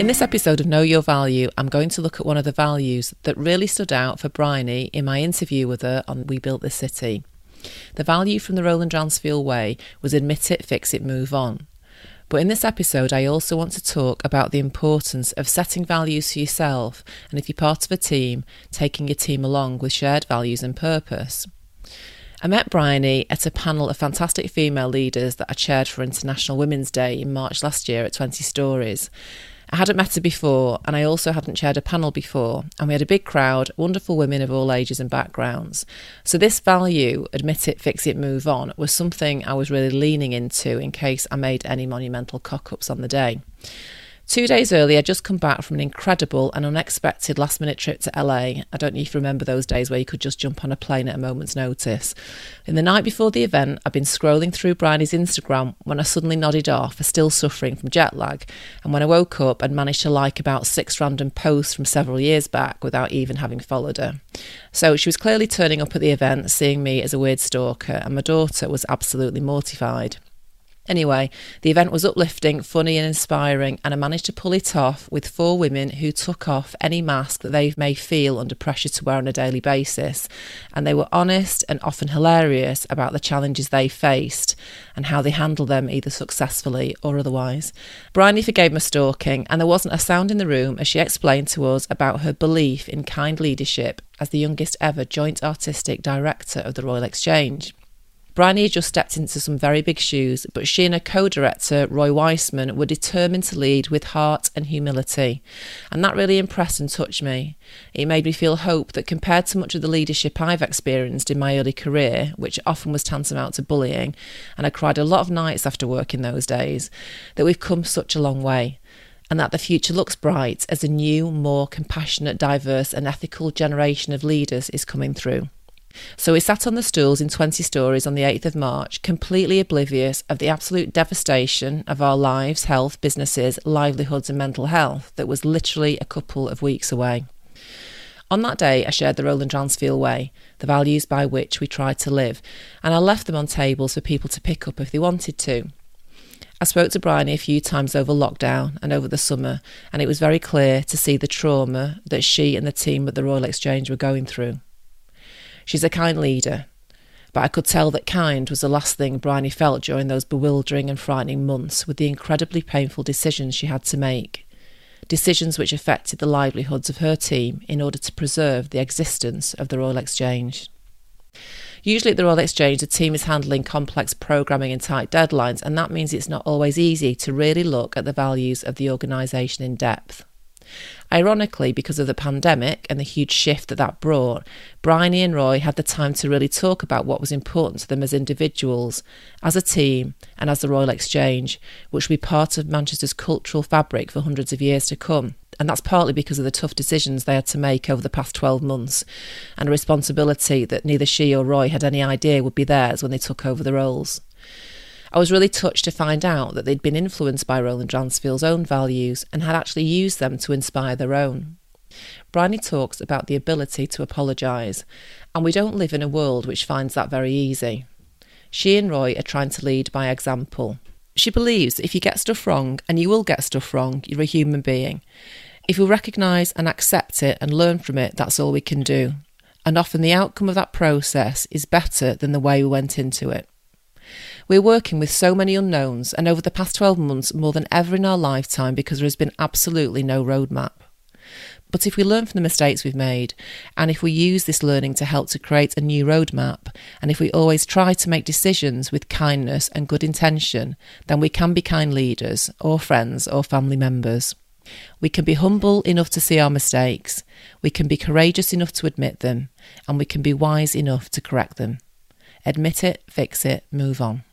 In this episode of Know Your Value, I'm going to look at one of the values that really stood out for Bryony in my interview with her on We Built the City. The value from the Roland Dransfield way was admit it, fix it, move on. But in this episode, I also want to talk about the importance of setting values for yourself and if you're part of a team, taking your team along with shared values and purpose. I met Bryony at a panel of fantastic female leaders that I chaired for International Women's Day in March last year at 20 Stories. I hadn't met her before, and I also hadn't chaired a panel before, and we had a big crowd, wonderful women of all ages and backgrounds. So, this value, admit it, fix it, move on, was something I was really leaning into in case I made any monumental cock ups on the day. Two days earlier, I'd just come back from an incredible and unexpected last minute trip to LA. I don't know if you remember those days where you could just jump on a plane at a moment's notice. In the night before the event, I'd been scrolling through Bryony's Instagram when I suddenly nodded off, still suffering from jet lag. And when I woke up, I'd managed to like about six random posts from several years back without even having followed her. So she was clearly turning up at the event, seeing me as a weird stalker, and my daughter was absolutely mortified. Anyway, the event was uplifting, funny, and inspiring, and I managed to pull it off with four women who took off any mask that they may feel under pressure to wear on a daily basis. And they were honest and often hilarious about the challenges they faced and how they handled them either successfully or otherwise. Bryony forgave my stalking, and there wasn't a sound in the room as she explained to us about her belief in kind leadership as the youngest ever joint artistic director of the Royal Exchange. Bryony had just stepped into some very big shoes, but she and her co director, Roy Weissman, were determined to lead with heart and humility. And that really impressed and touched me. It made me feel hope that compared to much of the leadership I've experienced in my early career, which often was tantamount to bullying, and I cried a lot of nights after work in those days, that we've come such a long way and that the future looks bright as a new, more compassionate, diverse, and ethical generation of leaders is coming through. So we sat on the stools in 20 stories on the 8th of March, completely oblivious of the absolute devastation of our lives, health, businesses, livelihoods, and mental health that was literally a couple of weeks away. On that day, I shared the Roland Dransfield way, the values by which we tried to live, and I left them on tables for people to pick up if they wanted to. I spoke to Bryony a few times over lockdown and over the summer, and it was very clear to see the trauma that she and the team at the Royal Exchange were going through. She's a kind leader, but I could tell that kind was the last thing Bryony felt during those bewildering and frightening months with the incredibly painful decisions she had to make. Decisions which affected the livelihoods of her team in order to preserve the existence of the Royal Exchange. Usually at the Royal Exchange, the team is handling complex programming and tight deadlines, and that means it's not always easy to really look at the values of the organisation in depth. Ironically, because of the pandemic and the huge shift that that brought, Bryony and Roy had the time to really talk about what was important to them as individuals, as a team, and as the Royal Exchange, which will be part of Manchester's cultural fabric for hundreds of years to come. And that's partly because of the tough decisions they had to make over the past 12 months and a responsibility that neither she or Roy had any idea would be theirs when they took over the roles. I was really touched to find out that they'd been influenced by Roland Dransfield's own values and had actually used them to inspire their own. Bryony talks about the ability to apologise, and we don't live in a world which finds that very easy. She and Roy are trying to lead by example. She believes if you get stuff wrong, and you will get stuff wrong, you're a human being. If we recognise and accept it and learn from it, that's all we can do. And often the outcome of that process is better than the way we went into it. We're working with so many unknowns, and over the past 12 months, more than ever in our lifetime, because there has been absolutely no roadmap. But if we learn from the mistakes we've made, and if we use this learning to help to create a new roadmap, and if we always try to make decisions with kindness and good intention, then we can be kind leaders, or friends, or family members. We can be humble enough to see our mistakes, we can be courageous enough to admit them, and we can be wise enough to correct them. Admit it, fix it, move on.